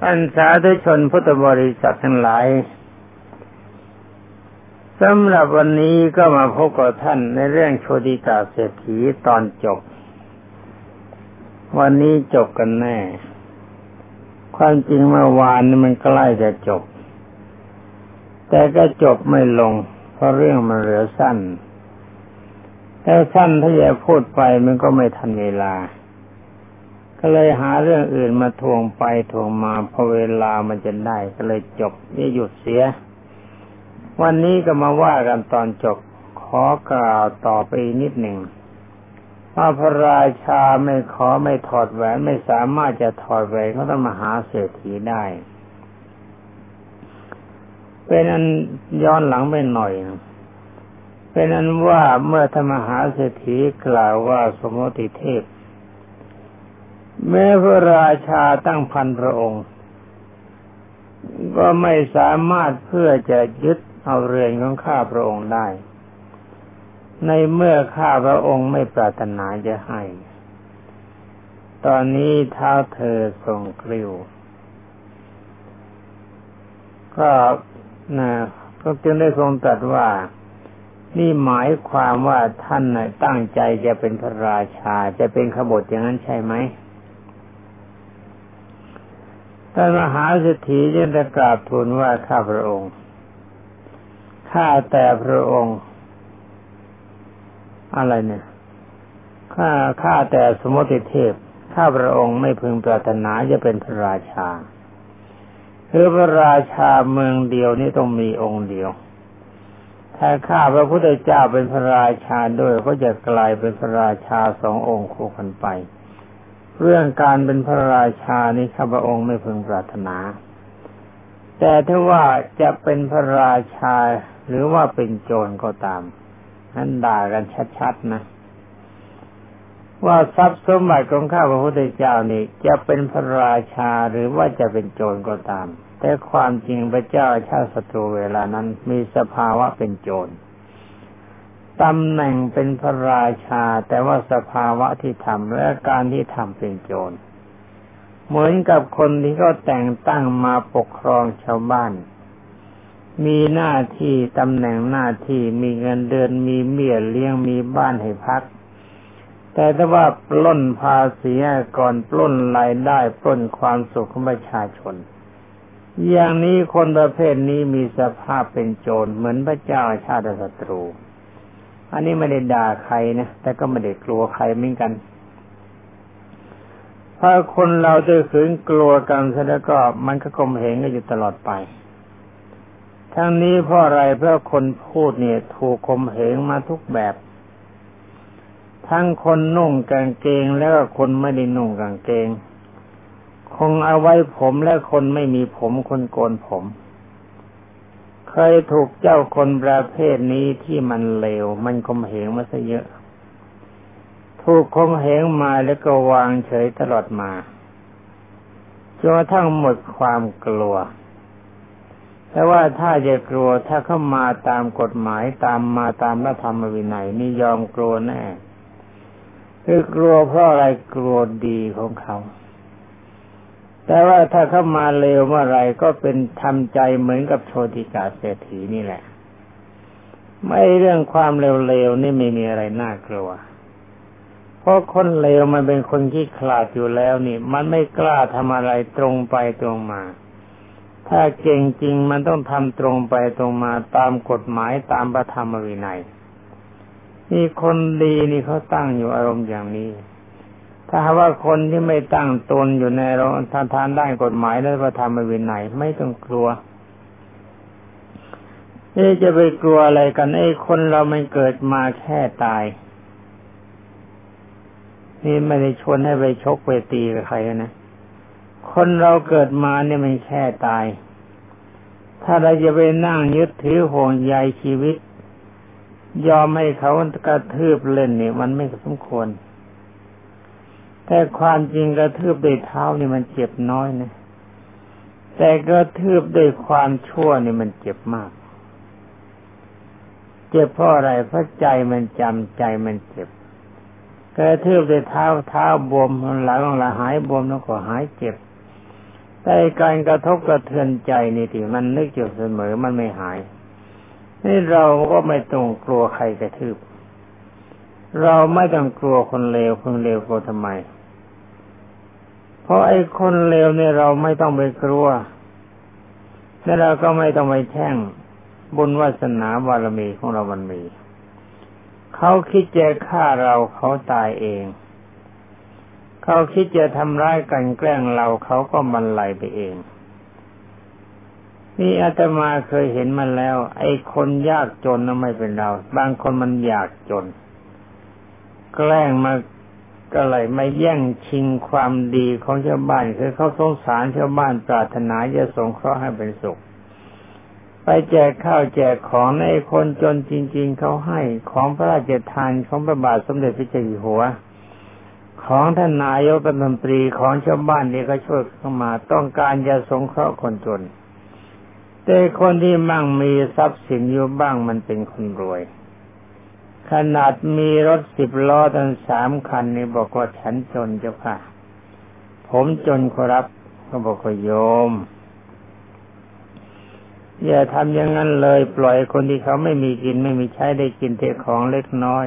ท่านสาธุชนพุทธบริษัททั้งหลายสำหรับวันนี้ก็มาพบกับท่านในเรื่องโชติกาเศรษฐีตอนจบ วันนี้จบกันแน่ ความจริงเมื่อวานนี่มันใกล้จะจบ แต่ก็จบไม่ลง เพราะเรื่องมันเหลือสั้นแต่สั้นถ้าจะพูดไปมันก็ไม่ทันเวลา ก็เลยหาเรื่องอื่นมาทวงไปทวงมาพอเวลามันจะได้ก็เลยจบนี่หยุดเสีย วันนี้ก็มาว่ากันตอนจบขอกล่าวต่อไปนิดหนึ่งว่าพระราชาไม่ขอไม่ถอดแหวนไม่สามารถจะถอดแหวนเขาต้องมาหาเศรษฐีได้ เป็นอันย้อนหลังไปหน่อย เป็นอันว่าเมื่อธรรมหาเศรษฐีกล่าวว่าสมมติเทพ แม้พระราชาตั้งพันพระองค์ ก็ไม่สามารถเพื่อจะยึดเอาเรือนของข้าพระองค์ได้ ในเมื่อข้าพระองค์ไม่ปรารถนาจะให้ ตอนนี้เท้าเธอทรงกริ้วก็นะก็จึงได้ทรงตรัสว่านี่หมายความว่าท่านตั้งใจจะเป็นพระราชาจะเป็นขบฏอย่างนั้นใช่ไหม ท่านมหาเศรษฐีจึงได้กราบทูลว่าข้าพระองค์ ข้าแต่พระองค์ อะไรเนี่ย ข้าข้าแต่สมุติเทพ ข้าพระองค์ไม่พึงปรารถนาจะเป็นพระราชาคือพระราชาเมืองเดียวนี่ต้องมีองค์เดียว ถ้าข้าพระพุทธเจ้าเป็นพระราชาด้วยก็จะกลายเป็นพระราชาสององค์คู่กันไป เรื่องการเป็นพระราชานี้ข้าพระองค์ไม่พึงปรารถนา แต่ถ้าว่าจะเป็นพระราชาหรือว่าเป็นโจรก็ตามนั้นด่ากันชัดๆนะว่าทรัพย์สมบัติของข้าพระพุทธเจ้านี่จะเป็นพระราชาหรือว่าจะเป็นโจรก็ตาม แต่ความจริงพระเจ้าชาติศัตรูเวลานั้นมีสภาวะเป็นโจร ตำแหน่งเป็นพระราชา แต่ว่าสภาวะที่ทำและการที่ทำเป็นโจร เหมือนกับคนที่เขาแต่งตั้งมาปกครองชาวบ้าน มีหน้าที่ตำแหน่งหน้าที่มีเงินเดือนมีเมียเลี้ยงมีบ้านให้พัก แต่ถ้าว่าปล้นภาษีก่อนปล้นรายได้ปล้นความสุขของประชาชน อย่างนี้คนประเภทนี้มีสภาพเป็นโจรเหมือนพระเจ้าชาติศัตรู อันนี้ไม่ได้ด่าใครนะแต่ก็ไม่ได้กลัวใครเหมือนกัน ถ้าคนเราจะขืนกลัวกันซะแล้วก็มันก็กลมเหงกันอยู่ตลอดไป ทั้งนี้เพราะอะไรเพราะคนพูดเนี่ย ถูกคมเหงมาทุกแบบ ทั้งคนนุ่งกางเกงแล้วก็คนไม่ได้นุ่งกางเกง คงเอาไว้ผมและคนไม่มีผมคนโกนผม เคยถูกเจ้าคนประเภทนี้ที่มันเลว มันคมเหงมาซะเยอะ ถูกคมเหงมาแล้วก็วางเฉยตลอดมาจนกระทั่งหมดความกลัว แต่ว่าถ้าจะกลัวถ้าเข้ามาตามกฎหมายตามมาตามพระธรรมวินัยนี่ยอมกลัวแน่คือกลัวเพราะอะไรกลัวดีของเขา แต่ว่าถ้าเข้ามาเร็วเมื่อไรก็เป็นทำใจเหมือนกับโชติกาเศรษฐีนี่แหละ ไม่เรื่องความเร็วๆนี่ไม่มีอะไรน่ากลัว เพราะคนเลวมันเป็นคนที่ขลาดอยู่แล้วนี่ มันไม่กล้าทำอะไรตรงไปตรงมา ถ้าเก่งจริงมันต้องทำตรงไปตรงมาตามกฎหมายตามพระธรรมวินัยนี่คนดีนี่เขาตั้งอยู่อารมณ์อย่างนี้ ถ้าว่าคนที่ไม่ตั้งตนอยู่ในรทานทานด้านกฎหมายและพระธรรมวินัยไม่ต้องกลัวเอ๊จะไปกลัวอะไรกันไอ้คนเรามันเกิดมาแค่ตาย นี่ไม่ได้ชวนให้ไปชกไปตีกับใครนะคนเราเกิดมาเนี่ยมันแค่ตาย ถ้าเราจะไปนั่งยึดถือห่วงใยชีวิต ยอมให้เขากระทืบเล่นเนี่ยมันไม่สมควร แต่ความจริงกระทืบด้วยเท้านี่มันเจ็บน้อยนะแต่กระทืบด้วยความชั่วนี่มันเจ็บมาก เจ็บเพราะอะไรเพราะใจมันจำใจมันเจ็บกระทืบด้วยเท้าเท้าบวมหลังหลังหายบวมแล้วก็หายเจ็บ แต่การกระทบกระเทือนใจนี่ที่มันนึกอยู่เสมอมันไม่หายนี่เราก็ไม่ต้องกลัวใครกระทืบ เราไม่ต้องกลัวคนเลวคนเลวกลัวทำไม เพราะไอ้คนเลวเนี่ยเราไม่ต้องไปกลัว และเราก็ไม่ต้องไปแช่งบุญวาสนาบารมีของเรามันมี เขาคิดจะฆ่าเราเขาตายเอง เขาคิดจะทำร้ายกันแกล้งเราเขาก็มันไหลไปเอง นี่อาตมาเคยเห็นมันแล้ว ไอ้คนยากจนน่ะไม่เป็นเรา บางคนมันอยากจน แกล้งมา ก็เลยมาแย่งชิงความดีของชาวบ้านคือเขาสงสารชาวบ้านปรารถนาจะสงเคราะห์ให้เป็นสุข ไปแจกข้าวแจกของในคนจนจริง ๆเขาให้ของพระราชทานของพระบาทสมเด็จพระเจ้าอยู่หัว ของท่านนายกรัฐมนตรีของชาวบ้านนี่ก็ช่วยเข้ามาต้องการจะสงเคราะห์คนจน แต่คนที่มั่งมีทรัพย์สินอยู่บ้างมันเป็นคนรวย ขนาดมีรถสิบล้อตั้งสามคันนี่บอกว่าฉันจนเจ้าค่ะ ผมจนครับ ก็บอกว่าโยม อย่าทำอย่างนั้นเลย ปล่อยคนที่เขาไม่มีกินไม่มีใช้ได้กินแต่ของเล็กน้อย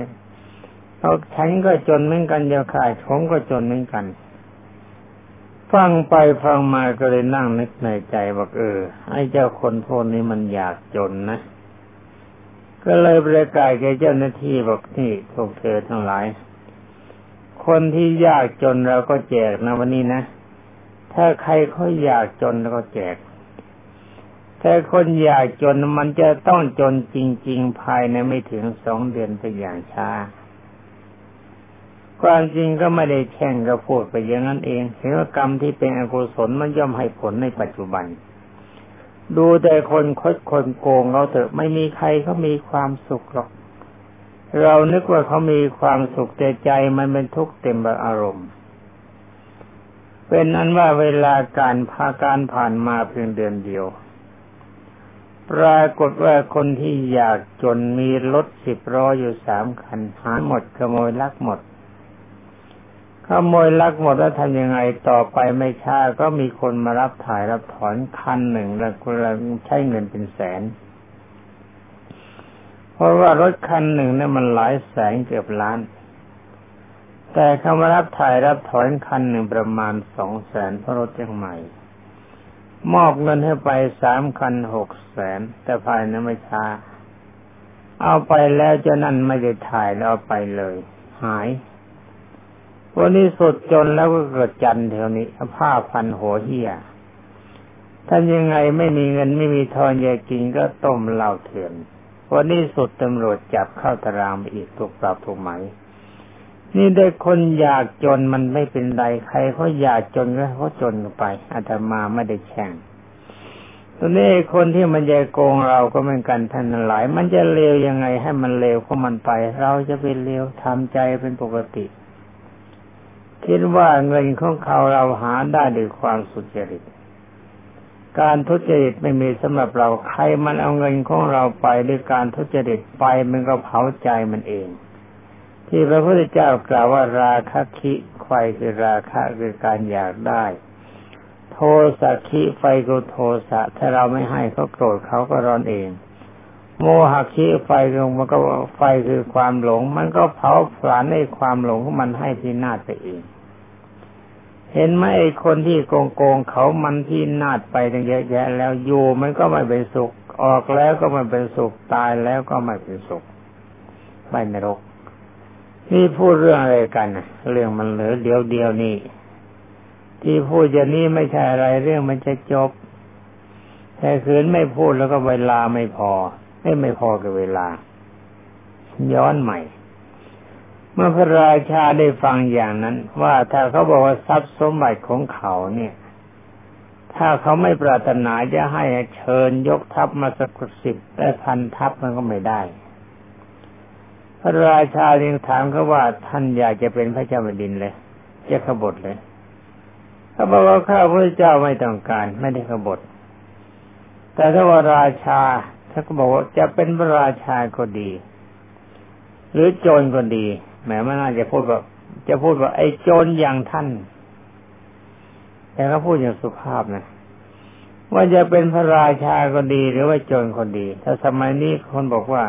เพราะฉันก็จนเหมือนกันเจ้าค่ะผมก็จนเหมือนกัน ฟังไปฟังมาก็เลยนั่งนึกในใจบอกเออไอ้เจ้าคนพวกนี้มันอยากจนนะ ก็เลยประกาศแก่เจ้าหน้าที่บอกนี่พวกเธอทั้งหลาย คนที่ยากจนเราก็แจกนะวันนี้นะ ถ้าใครเขาอยากจนเราก็แจก แต่คนอยากจนมันจะต้องจนจริง ๆ ภายในไม่ถึงสองเดือนเป็นอย่างช้า ความจริงก็ไม่ได้แช่งก็พูดไปอย่างนั้นเองเห็นว่ากรรมที่เป็นอกุศลมันย่อมให้ผลในปัจจุบัน ดูแต่คนคดคนโกงเราเถอะไม่มีใครเขามีความสุขหรอก เรานึกว่าเขามีความสุขแต่ใจมันเป็นทุกข์เต็มไปอารมณ์ เป็นนั้นว่าเวลาการพาการผ่านมาเพียงเดือนเดียว ปรากฏว่าคนที่อยากจนมีรถสิบล้ออยู่สามคันหาหมดขโมยลักหมด ขโมยลักหมดแล้วทำยังไงต่อไปไม่ช้าก็มีคนมารับถ่ายรับถอนคันหนึ่งแล้วก็ใช้เงินเป็นแสน เพราะว่ารถคันหนึ่งเนี่ยมันหลายแสนเกือบล้าน แต่เขามารับถ่ายรับถอนคันหนึ่งประมาณสองแสนเพราะรถยังใหม่ มอบเงินให้ไปสามคันหกแสนแต่ภายในไม่ช้า เอาไปแล้วเจ้านั่นไม่ได้ถ่ายแล้วเอาไปเลย หาย วันนี้สุดจนแล้วก็เกิดจันเท่านี้ผ้าพันหัวเหี้ยท่านยังไงไม่มีเงินไม่มีทองแยกินก็ต้มเหล้าเถื่อนวันนี้สุดตำรวจจับเข้าตารางไปอีกถูกปรับถูกไหม นี่ได้คนอยากจนมันไม่เป็นไรใครเขาอยากจนก็เขาจนไปอาตมาไม่ได้แช่งตัวนี้คนที่มันจะโกงเราก็เหมือนกันท่านหลาย มันจะเลวยังไงให้มันเลวของมันไป เราจะเป็นเลวทำใจเป็นปกติ คิดว่าเงินของเขาเราหาได้ด้วยความสุจริต การทุจริตไม่มีสำหรับเราใครมันเอาเงินของเราไปด้วยการทุจริตไปมันก็เผาใจมันเอง ที่พระพุทธเจ้ากล่าวว่าราคะคิไฟคือราคะคือการอยากได้ โทสะคิไฟก็โทสะถ้าเราไม่ให้เขาโกรธเขาก็ร้อนเอง โมหะคิไฟก็มันก็ไฟคือความหลง มันก็เผาผลาญในความหลงของมันให้พินาศไปเอง เห็นไหมไอ้คนที่โกงโกงเขามันที่นาดไปตั้งเยอะแยะ แล้วอยู่มันก็ไม่เป็นสุข ออกแล้วก็ไม่เป็นสุขตายแล้วก็ไม่เป็นสุขไปนรก นี่พูดเรื่องอะไรกันเรื่องมันเหลือเดียวเดียวนี่ที่พูดอย่างนี้ไม่ใช่อะไรเรื่องมันจะจบ แต่คืนไม่พูดแล้วก็เวลาไม่พอ ไม่ไม่พอกับเวลา ย้อนใหม่ เมื่อพระราชาได้ฟังอย่างนั้น ว่าถ้าเขาบอกว่าทรัพย์สมบัติของเขาเนี่ย ถ้าเขาไม่ปรารถนาจะให้เชิญยกทัพมาสักสิบแต่พันทัพมันก็ไม่ได้ พระราชาจึงถามเขาว่าท่านอยากจะเป็นพระเจ้าแผ่นดินเลยจะขบฏเลยเขาบอกว่าข้าพระเจ้าไม่ต้องการ ไม่ได้ขบฏแต่ถ้าว่าราชา ถ้าก็บอกว่าจะเป็นพระราชาก็ดี หรือโจรก็ดีแม้ไม่น่าจะพูดว่าจะพูดว่าไอ้โจรอย่างท่าน แต่เขาพูดอย่างสุภาพนะว่าจะเป็นพระราชาก็ดี หรือว่าโจรคนดี ถ้าสมัยนี้คนบอกว่า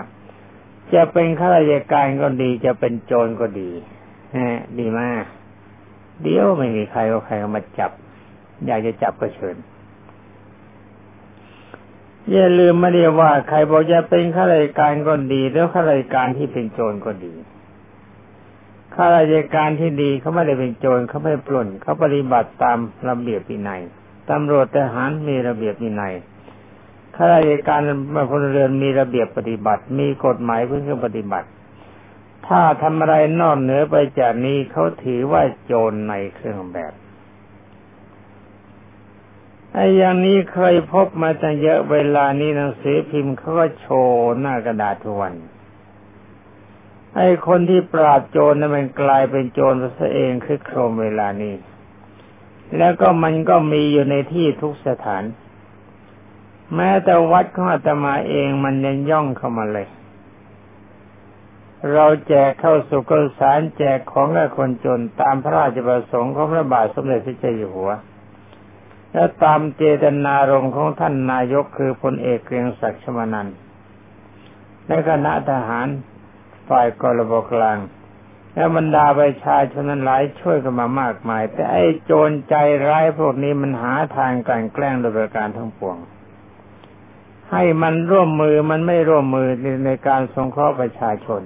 จะเป็นข้าราชการก็ดี จะเป็นโจรก็ดีฮะดีมาก เดี๋ยวไม่มีใครก็ใครมาจับ อยากจะจับก็เชิญ อย่าลืมไม่ได้ว่าใครบอกจะเป็นข้าราชการก็ดีแล้วข้าราชการที่เป็นโจรก็ดีข้าราชการที่ดีเขาไม่ได้เป็นโจรเขาไม่ปล้นเขาปฏิบัติตามระเบียบวินัยตำรวจทหารมีระเบียบวินัยข้าราชการพลเรือนมีระเบียบปฏิบัติ มีกฎหมายเพื่อปฏิบัติ ถ้าทำอะไรนอกเหนือไปจากนี้เขาถือว่าโจรในเครื่องแบบ ไอ้อย่างนี้เคยพบมาตั้งเยอะเวลานี้หนังสือพิมพ์เขาก็โชว์หน้ากระดาษทุกวันไอ้คนที่ปราบโจรนั้นมันกลายเป็นโจรซะเองคือโครมเวลานี้ แล้วก็มันก็มีอยู่ในที่ทุกสถาน แม้แต่วัดของอาตมาเองมันยังย่องเข้ามาเลย เราแจกเข้าสุกสารแจกของกับคนจนตามพระราชประสงค์ของพระบาทสมเด็จพระเจ้าอยู่หัว และตามเจตนารมณ์ของท่านนายกคือพลเอกเกรียงศักดิ์ชมานันและคณะทหารฝ่ายกรบกลาง และบรรดาประชาชนนั้นหลายช่วยกันมามากมาย แต่ไอ้โจรใจร้ายพวกนี้มันหาทางการแกล้งโดยประการทั้งปวง ให้มันร่วมมือมันไม่ร่วมมือในการสงเคราะห์ประชาชน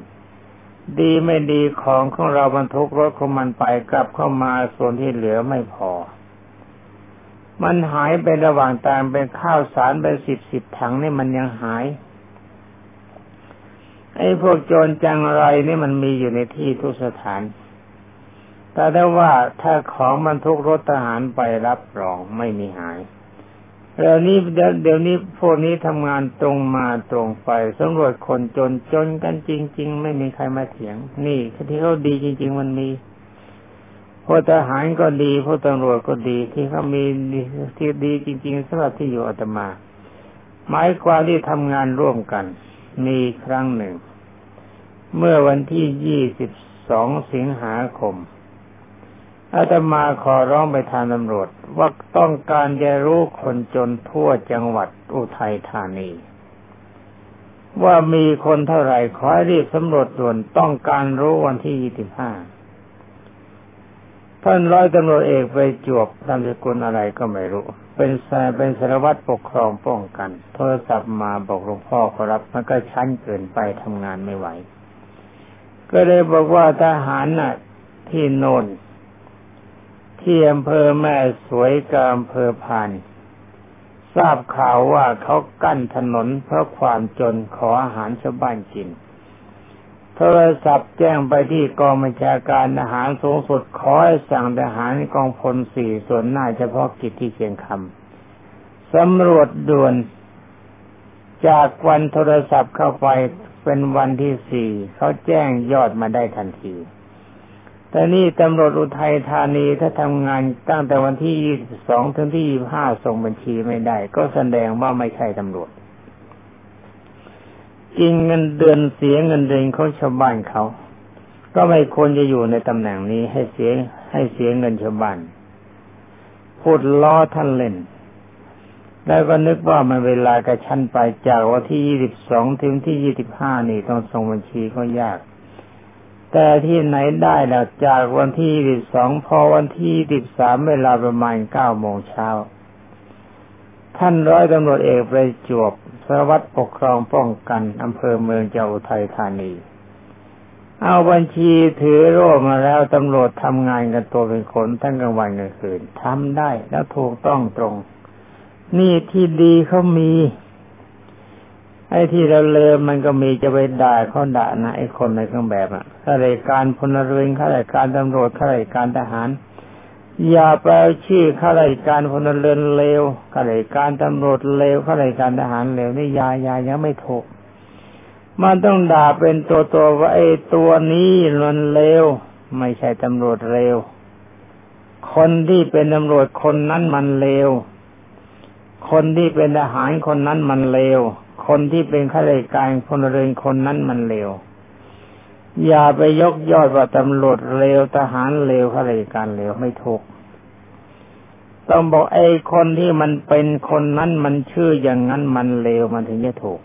ดีไม่ดีของของเราบรรทุกรถของมันไปกลับเข้ามาส่วนที่เหลือไม่พอ มันหายไประหว่างทางเป็นข้าวสารเป็นสิบสิบถังนี่มันยังหาย ไอ้พวกโจรจังไรนี่มันมีอยู่ในที่ทุกสถาน แต่ได้ว่าถ้าของบรรทุกรถทหารไปรับรองไม่มีหายเดี๋ยวนี้เดี๋ยวนี้พวกนี้ทำงานตรงมาตรงไปสำรวจคนจนจนกันจริง ๆ ไม่มีใครมาเถียง นี่ที่เขาดีจริง ๆ มันมี พวกทหารก็ดีพวกตำรวจก็ดีที่เขามีที่ดีจริงๆสำหรับที่อยู่อาตมา หมายความที่ทำงานร่วมกัน มีครั้งหนึ่ง เมื่อวันที่ยี่สิบสองสิงหาคมอาตมาขอร้องไปทางตำรวจ ว่าต้องการจะรู้คนจนทั่วจังหวัดอุทัยธานี ว่ามีคนเท่าไหร่ขอรีบสำรวจด่วนต้องการรู้วันที่ยี่สิบห้า ท่านร้อยตำรวจเอกไปจวบนามสกุลอะไรก็ไม่รู้ เป็นสายเป็นสารวัตรปกครองป้องกัน โทรศัพท์มาบอกหลวงพ่อขอรับมันก็ชั้นเกินไปทำงานไม่ไหว ก็เลยบอกว่าทหารน่ะ ที่โนนที่อำเภอแม่สวยกับอำเภอพานทราบข่าวว่าเขากั้นถนนเพราะความจนขออาหารชาวบ้านกิน โทรศัพท์แจ้งไปที่กองบัญชาการทหารสูงสุดขอให้สั่งทหารกองพลสี่ส่วนหน้าเฉพาะกิจที่เชียงคำสำรวจด่วน จากวันโทรศัพท์เข้าไปเป็นวันที่สี่เขาแจ้งยอดมาได้ทันที แต่นี่ตำรวจอุทัยธานีถ้าทำงานตั้งแต่วันที่ยี่สิบสองถึงที่ยี่ห้าส่งบัญชีไม่ได้ ก็แสดงว่าไม่ใช่ตำรวจ กินเงินเดือนเสียเงินเดือนของชาวบ้านเขา ก็ไม่ควรจะอยู่ในตำแหน่งนี้ให้เสียให้เสียเงินชาวบ้าน พูดล้อท่านเล่น แล้วก็นึกว่ามันเวลากระชั้นไปจากวันที่ยี่สิบสองถึงที่ยี่สิบห้านี่ต้องส่งบัญชีก็ยาก แต่ที่ไหนได้ล่ะจากวันที่ยี่สิบสองพอวันที่ยี่สิบสามเวลาประมาณเก้าโมงเช้าท่านร้อยตำรวจเอกไปจวบ สารวัตรปกครองป้องกันอำเภอเมืองจังหวัดไทยธานี เอาบัญชีถือโร่มาแล้วตำรวจทำงานกันตัวเป็นคนทั้งกลางวันกลางคืนทำได้แล้วถูกต้องตรง นี่ที่ดีเขามีไอ้ที่เราเลอมันก็มีจะไปด่าเขาด่านะไอ้คนในเครื่องแบบอะข้าราชการพลเรือนข้าราชการตำรวจข้าราชการทหาร อย่าไปเอาชื่อข้าราชการพลเรือนเลวข้าราชการตำรวจเลวข้าราชการทหารเลวนี่ยายายังไม่ถูกมันต้องด่าเป็นตัวตัวว่าไอ้ตัวนี้มันเลวไม่ใช่ตำรวจเลวคนที่เป็นตำรวจคนนั้นมันเลวคนที่เป็นทหารคนนั้นมันเลวคนที่เป็นข้าราชการพลเรือนคนนั้นมันเลว อย่าไปยกยอดว่าตำรวจเลวทหารเลวข้าราชการเลวไม่ถูก ต้องบอกไอ้คนที่มันเป็นคนนั้นมันชื่ออย่างนั้นมันเลวมันถึงจะถูก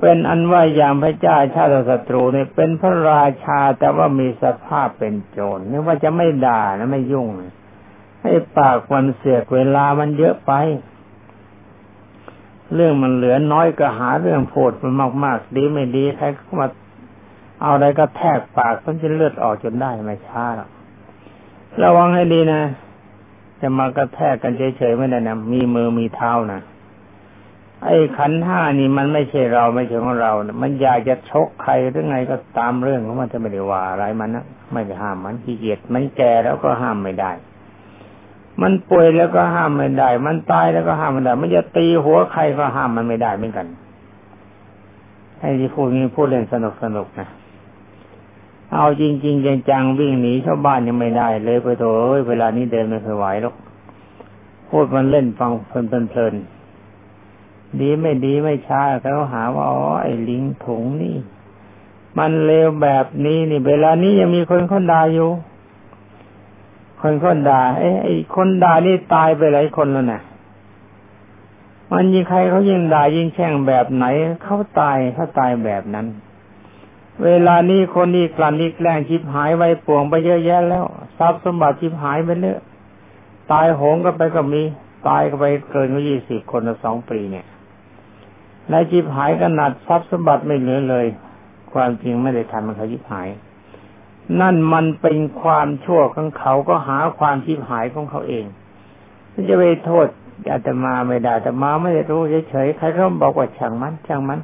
เป็นอันว่าอย่างพระเจ้าชาติศัตรูเนี่ยเป็นพระราชาแต่ว่ามีสภาพเป็นโจรไม่ว่าจะไม่ด่านะไม่ยุ่งให้ปากมันเสียกเวลามันเยอะไป เรื่องมันเหลือน้อยก็หาเรื่องโผดมันมาก ๆ ดีไม่ดีใครเข้ามา เอาอะไรก็แทกปากมันจะเลือดออกจนได้ไม่ช้าหรอกระวังให้ดีนะ จะมากระแทกกันเฉยๆไม่ได้นะมีมือมีเท้านะไอ้ขันห้านี่มันไม่ใช่เราไม่ใช่ของเรานะมันอยากจะชกใครหรือไงก็ตามเรื่องของมันจะไม่ได้ว่าอะไรมันนะไม่ได้ห้ามมันขี้เกียจมันแก่แล้วก็ห้ามไม่ได้ มันป่วยแล้วก็ห้ามไม่ได้ มันตายแล้วก็ห้ามไม่ได้ มันจะตีหัวใครก็ห้ามมันไม่ได้เหมือนกันให้ที่พูดนี้พูดเล่นสนุกสนุกนะ เอาจริง ๆ จังๆวิ่งหนีชาวบ้านยังไม่ได้เลยไปโถเอ้ยเวลานี้เดินไม่เคยไหวหรอกพูดมันเล่นฟังเพลินๆดีไม่ดีไม่ช้าเขาหาว่าอ๋อไอ้ลิงถุงนี่ มันเลวแบบนี้นี่ เวลานี้ยังมีคนคนด่าอยู่ คนคนด่าเอ้ไอ้คนด่านี่ตายไปหลายคนแล้วนะมันยิงใครเขายิงด่ายิงแช่งแบบไหนเขาตายเขาตายแบบนั้น เวลานี้คนนี้กลั่นนี้แกล้งชิบหายไว้ป่วงไปเยอะแยะแล้วทรัพย์สมบัติชิบหายไปเยอะตายโหงก็ไปก็มี ตายก็ไปเกินกว่ายี่สิบคนสองปีเนี่ยและชิบหายขนาดทรัพย์สมบัติไม่เหลือเลย ความจริงไม่ได้ทำมันเขาชิบหาย นั่นมันเป็นความชั่วของเขาก็หาความชิบหายของเขาเองจะไปโทษอาตมาไม่ได้แต่มาไม่ได้รู้เฉยๆใครเขาบอกว่าช่างมันช่างมัน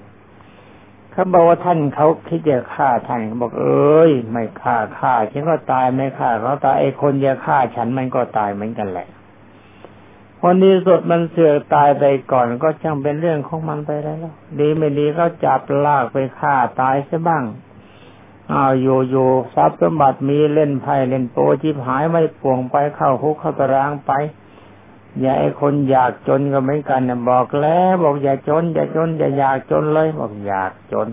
เขาบอกว่าท่านเขาคิดจะฆ่าท่านเขาบอกเอ้ย ไม่ฆ่าฆ่าฉันก็ตายไม่ฆ่าเขาตายไอ้คนจะฆ่าฉันมันก็ตายเหมือนกันแหละคนนี้สุดมันเสือกตายไปก่อนก็ช่างเป็นเรื่องของมันไปแล้วดีไม่ดีก็จับลากไปฆ่าตายซะบ้างอ้าวอยู่อยู่ทรัพย์สมบัติมีเล่นไพ่เล่นโปจิบหายไม่ป่วงไปเข้าคุกเข้าตารางไป อย่าไอ้คนอยากจนก็เหมือนกันนะบอกแล้วบอกอย่าจน อย่าจน อย่าอยากจนเลยบอกอยากจน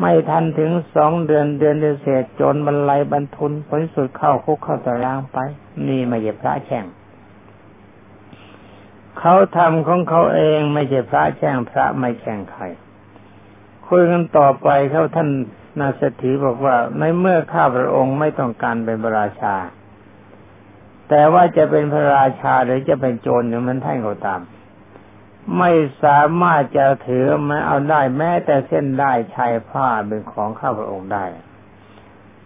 ไม่ทันถึงสองเดือนเดือนเศษจนบรรลัยบรรทุนผลสุดเข้าคุกเข้าตารางไป นี่ไม่ใช่พระแช่งเขาทำของเขาเองไม่ใช่พระแช่งพระไม่แข่งใครคุยกันต่อไปเขาท่านนาสถีบอกว่าในเมื่อข้าพระองค์ไม่ต้องการเป็นพระราชา แต่ว่าจะเป็นพระราชาหรือจะเป็นโจรอย่างนั้นท่านก็ตาม ไม่สามารถจะถือมาเอาได้แม้แต่เส้นได้ชายผ้าเป็นของข้าพระองค์ได้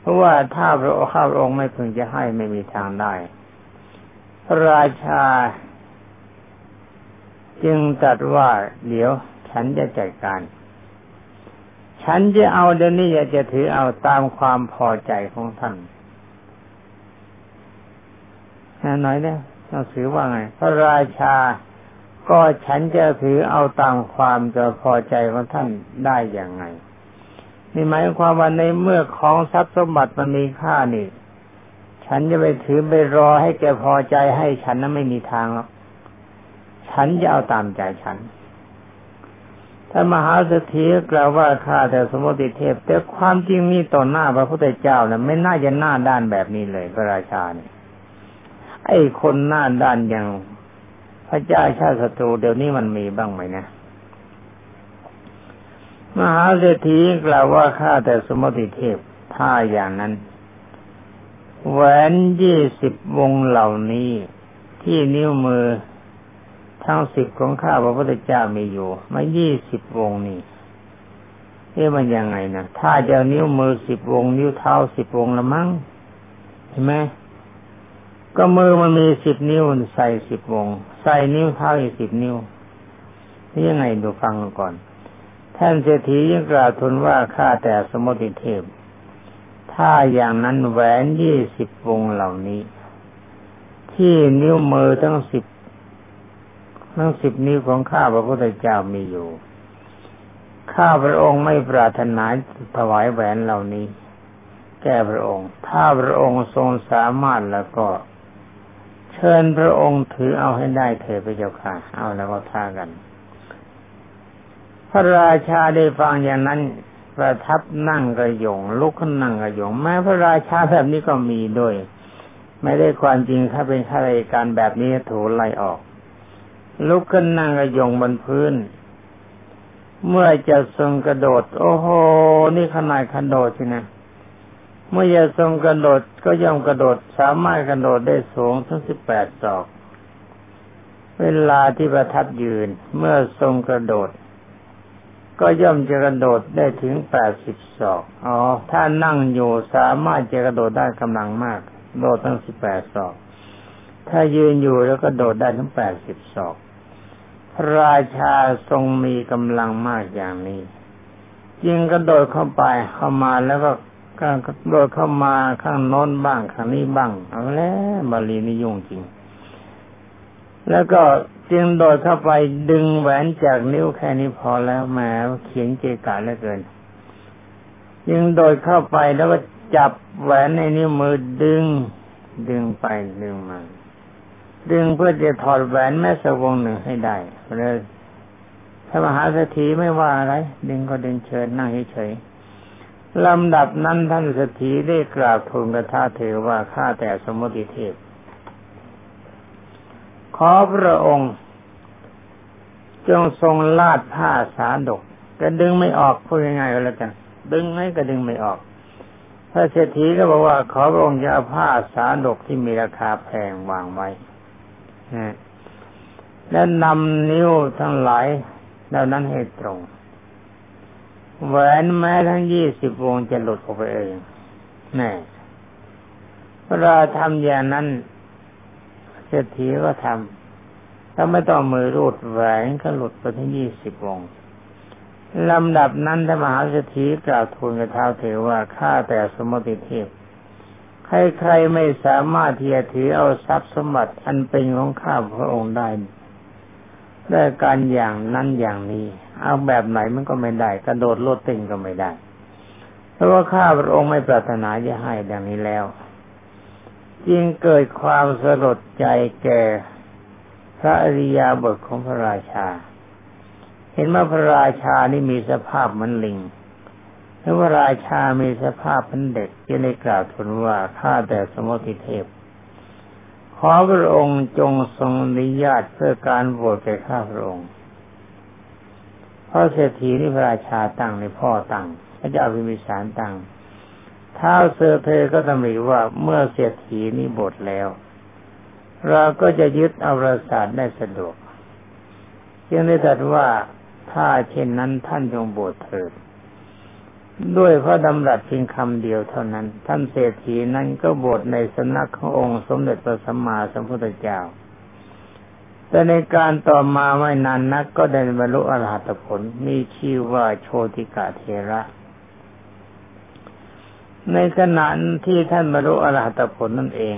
เพราะว่าถ้าพระข้าพระองค์ไม่พึงจะให้ไม่มีทางได้ พระราชา จึงตัดว่าเดี๋ยวฉันจะจัดการ ฉันจะเอาเดี๋ยวนี้จะถือเอาตามความพอใจของท่าน หน่อยเนี่ยหนังสือว่าไง พระราชา ก็ฉันจะถือเอาตามความจะพอใจของท่านได้อย่างไงนี่หมายความว่าในเมื่อของทรัพย์สมบัติมันมีค่านี่ ฉันจะไปถือไปรอให้แกพอใจให้ฉันนั้นไม่มีทางหรอกฉันจะเอาตามใจฉันท่านมหาเศรษฐีกล่าวว่าข้าแต่สมมติเทพ แต่ความจริงนี่ต่อหน้าพระพุทธเจ้านะไม่น่าจะหน้าด้านแบบนี้เลยพระราชาเนี่ย ไอ้คนหน้าด้านอย่างพระเจ้าชาติศัตรูเดี๋ยวนี้มันมีบ้างไหมนะ มหาเศรษฐีกล่าวว่าข้าแต่สมมติเทพถ้าอย่างนั้น แหวนยี่สิบวงเหล่านี้ ที่นิ้วมือทั้งสิบของข้าพระพุทธเจ้ามีอยู่มายี่สิบวงนี่เอ๊ะมันยังไงนะถ้าจะนิ้วมือสิบวง นิ้วเท้าสิบวงละมั้งเห็นไหม ก็มือมันมีสิบนิ้วใส่สิบวง ใส่นิ้วเท้าอีกสิบนิ้วนี่ยังไงดูฟังก่อน ท่านเศรษฐียังกล่าวทูลว่าข้าแต่สมุติเทพ ถ้าอย่างนั้นแหวนยี่สิบวงเหล่านี้ ที่นิ้วมือทั้งสิบทั้งสิบนิ้วของข้าพระพุทธเจ้ามีอยู่ข้าพระองค์ไม่ปรารถนาถวายแหวนเหล่านี้ แก่พระองค์ ถ้าพระองค์ทรงสามารถแล้วก็ เชิญพระองค์ถือเอาให้ได้เถิดพระเจ้าค่ะ เอาแล้วก็ท่ากัน พระราชาได้ฟังอย่างนั้นประทับนั่งกระยงลุกขึ้นนั่งกระยงแม้พระราชาแบบนี้ก็มีด้วย ไม่ได้ความจริงถ้าเป็นข้าราชการแบบนี้ถูไล่ออก ลุกขึ้นนั่งกระยงบนพื้น เมื่อจะทรงกระโดด โอ้โห นี่ขนาดกระโดดสินะ เมื่อจะทรงกระโดดก็ย่อมกระโดดสามารถกระโดดได้สูงทั้งสิบแปดศอก เวลาที่ประทับยืนเมื่อทรงกระโดด ก็ย่อมจะกระโดดได้ถึงแปดสิบศอก อ๋อ ถ้านั่งอยู่สามารถจะกระโดดได้กำลังมาก โดดตั้งสิบแปดศอก ถ้ายืนอยู่แล้วก็โดดได้ทั้งแปดสิบศอก พระราชาทรงมีกำลังมากอย่างนี้ยิงกระโดดเข้าไปเข้ามาแล้วก็ การโดดเข้ามาข้างน้นบ้างข้างนี้บ้าง เอาแล้วบาลีนี่ยุ่งจริง แล้วก็จึงโดดเข้าไปดึงแหวนจากนิ้วแค่นี้พอแล้วแหมเขียนเจกาเหลือเกินยิงโดดเข้าไปแล้วก็จับแหวนในนิ้วมือดึง ดึงไปดึงมาดึงเพื่อจะถอดแหวนแม่สวงหนึ่งให้ได้เลยถ้ามหาเศรษฐีไม่ว่าอะไร ดึงก็ดึงเชิญนั่งเฉย ลำดับนั้นท่านเศรษฐีได้กราบทูลกระทาเถอว่าข้าแต่สมุติเทพ ขอพระองค์ จงทรงลาดผ้าสาดกก็ดึงไม่ออกพูดง่ายๆก็แล้วกันดึงไงก็ดึงไม่ออกพระเศรษฐีก็บอกว่าขอพระองค์จะเอาผ้าสาดกที่มีราคาแพงวางไว้และนำนิ้วทั้งหลายเหล่านั้นให้ตรง แหวนแม้ทั้งยี่สิบวงจะหลุดออกไปเองแน่เวลาทำอย่างนั้นเศรษฐีก็ทำถ้าไม่ต้องมือรูดแหวนก็หลุดไปทั้งยี่สิบวงลำดับนั้นท่านมหาเศรษฐีกล่าวทูลกับท้าวเถรว่าข้าแต่สมติเทพใครๆไม่สามารถที่จะถือเอาทรัพย์สมบัติอันเป็นของข้าพระองค์ได้ ได้การอย่างนั้นอย่างนี้ เอาแบบไหนมันก็ไม่ได้ กระโดดโลดติงก็ไม่ได้ เพราะว่าข้าพระองค์ไม่ปรารถนาจะให้ดังนี้แล้วจึงเกิดความสลดใจแก่พระอริยาบทของพระราชา เห็นว่าพระราชานี่มีสภาพเหมือนลิงแลวพระราชามีสภาพเป็นเด็กจึงได้กล่าวทูลว่าข้าแต่สมุทิเทพ ขอพระองค์จงทรงอนุญาตเพื่อการโหวตแก่ข้าพระองค์เพราะเศรษฐีนี่พระราชาตั้งในพ่อตั้งพระเจ้าพิมิสารตั้งท้าเซอร์เพก็ตำหนิว่าเมื่อเศรษฐีนี่บทแล้ว เราก็จะยึดเอาประสาทได้สะดวกยังได้ตรัสว่าถ้าเช่นนั้นท่านจงบวชเถิด ด้วยพระดำรัสเพียงคำเดียวเท่านั้น ท่านเศรษฐีนั้นก็บวชในสนักขององค์สมเด็จพระสัมมาสัมพุทธเจ้า แต่ในการต่อมาไม่นานนักก็ได้บรรลุอรหัตผล มีชื่อว่าโชติกาเทระ ในขณะที่ท่านบรรลุอรหัตผลนั่นเอง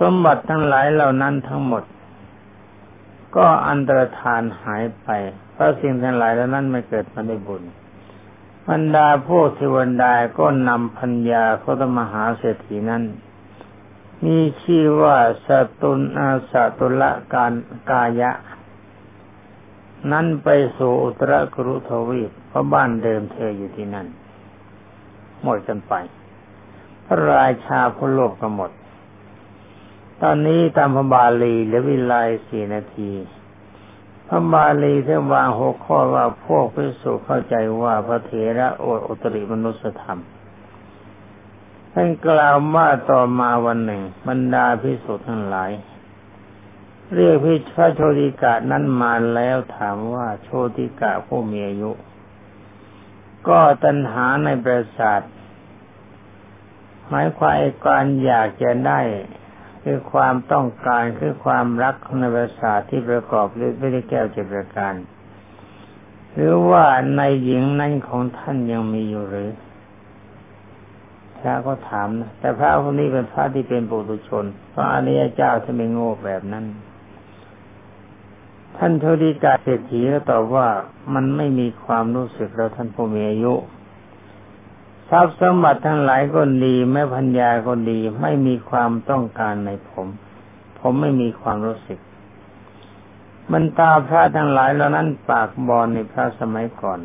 สมบัติทั้งหลายเหล่านั้นทั้งหมด ก็อันตรธานหายไป เพราะสิ่งทั้งหลายแล้วนั้นไม่เกิดมาได้บุญ บรรดาพวกเทวดาก็นำพัญญาพระมหาเศรษฐีนั้น มีชื่อว่าสตุนอาสตุละการกายะ นั้นไปสู่อุตรกรุทวีปเพราะบ้านเดิมเธออยู่ที่นั่น หมดกันไป พระราชาพุโลกก็หมด ตอนนี้ตามพระบาลีเหลือวิไลสี่นาที พระบาลีเทวางหกข้อว่าพวกพิสุเข้าใจว่าพระเถระโออุตริมนุสธรรมท่านกล่าวว่าต่อมาวันหนึ่งบรรดาพิสุทั้งหลาย เรียกพิพระโชติกะนั้นมาแล้วถามว่าโชติกะผู้มีอายุ ก็ตัณหาในประสาทหมายความการอยากจะได้ คือความต้องการคือความรักในภาษาที่ประกอบด้วยวิริแก้วเจตประการ หรือว่าในหญิงนั้นของท่านยังมีอยู่หรือพระก็ถามนะแต่พระคนนี้เป็นพระที่เป็นปุถุชนเพราะอริยเจ้าท่านไม่โง่แบบนั้น ท่านโชติกาเศรษฐีก็ตอบว่ามันไม่มีความรู้สึกแล้วท่านผู้มีอายุ ทรัพย์สมบัติทั้งหลายก็ดีแม่พัญญาก็ดี ไม่มีความต้องการในผม ผมไม่มีความรู้สึกบรรดาพระทั้งหลายเหล่านั้นปากบอลในพระสมัยก่อน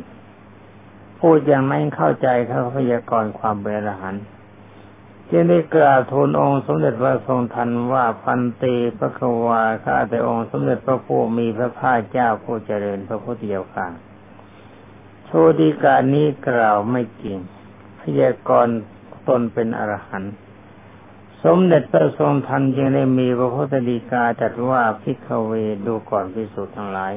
พูดอย่างนั้นเข้าใจเขาพยากรณ์ความเบรหันจึงได้กราบทูลองค์สมเด็จพระทรงทันว่าพันตีพระควาข้าแต่องค์สมเด็จพระผู้มีพระภาคเจ้าผู้เจริญพระพุทธเจ้าข้าโชดีการนี้กล่าวไม่จริง พยากรณ์ตนเป็นอรหันต์สมเด็จพระทรงทันจึงได้มีพระพุทธดีกาจัดว่าพิกเวดูก่อนพิสุทธ์ทั้งหลาย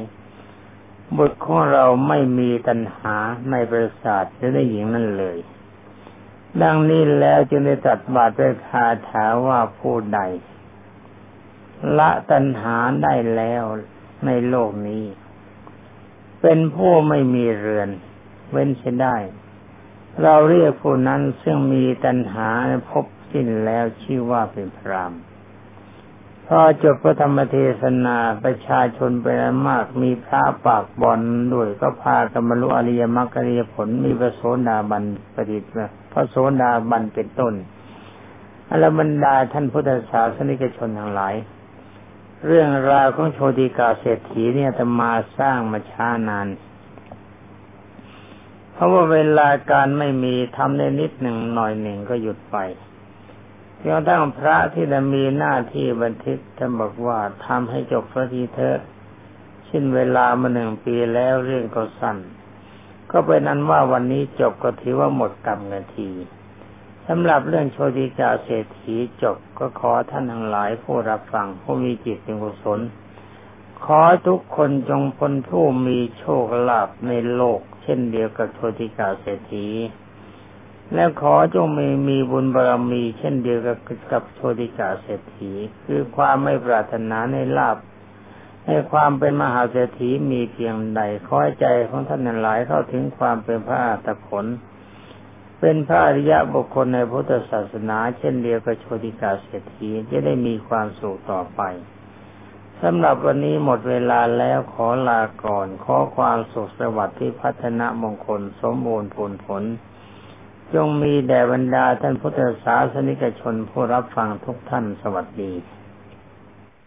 บุตรของเราไม่มีตัณหาในประสาทจะได้หญิงนั่นเลย ดังนี้แล้วจึงได้ตัดบาตรด้วยคาถาว่าผู้ใด ละตัณหาได้แล้วในโลกนี้ เป็นผู้ไม่มีเรือน เว้นเสียได้ เราเรียกผู้นั้นซึ่งมีตัณหาพบสิ้นแล้วชื่อว่าเป็นพรามพอจบพระธรรมเทศนาประชาชนเป็นมากมีพระปากบอลด้วยก็พากันบรรลุอริยมรรคอริยผลมีพระโสดาบันปฏิทินพระโสดาบันเป็นต้นอรบรรดาท่านพุทธศาสนิกชนทั้งหลาย เรื่องราวของโชติกาเศรษฐีเนี่ยจะมาสร้างมาช้านาน เพราะว่าเวลาการไม่มีทำได้นิดหนึ่งหน่อยหนึ่งก็หยุดไปจนตั้งพระที่จะมีหน้าที่บันทึกท่านบอกว่าทำให้จบพระทีเถอะชิ้นเวลามาหนึ่งปีแล้วเรื่องก็สั้น ก็เป็นนั้นว่าวันนี้จบก็ถือว่าหมดกรรมนาทีสำหรับเรื่องโชติกาเศรษฐีจบก็ขอท่านทั้งหลายผู้รับฟังผู้มีจิตเป็นกุศล ขอทุกคนจงพ้นผู้มีโชคลาภในโลก เช่นเดียวกับโชติกาเศรษฐี และขอจงมีมีบุญบารมี เช่นเดียวกับกับโชติกาเศรษฐี คือความไม่ปรารถนาในลาบให้ความเป็นมหาเศรษฐีมีเพียงใดขอใจของท่านนั้นหลายเข้าถึงความเป็นพระอาตผล เป็นพระอริยะบุคคลในพุทธศาสนา เช่นเดียวกับโชติกาเศรษฐีจะได้มีความสุขต่อไป สำหรับวันนี้หมดเวลาแล้วขอลาก่อน ขอความสุขสวัสดิ์ที่พัฒนามงคลสมบูรณ์ผลผล จงมีแด่บรรดาท่านพุทธศาสนิกชนผู้รับฟังทุกท่านสวัสดี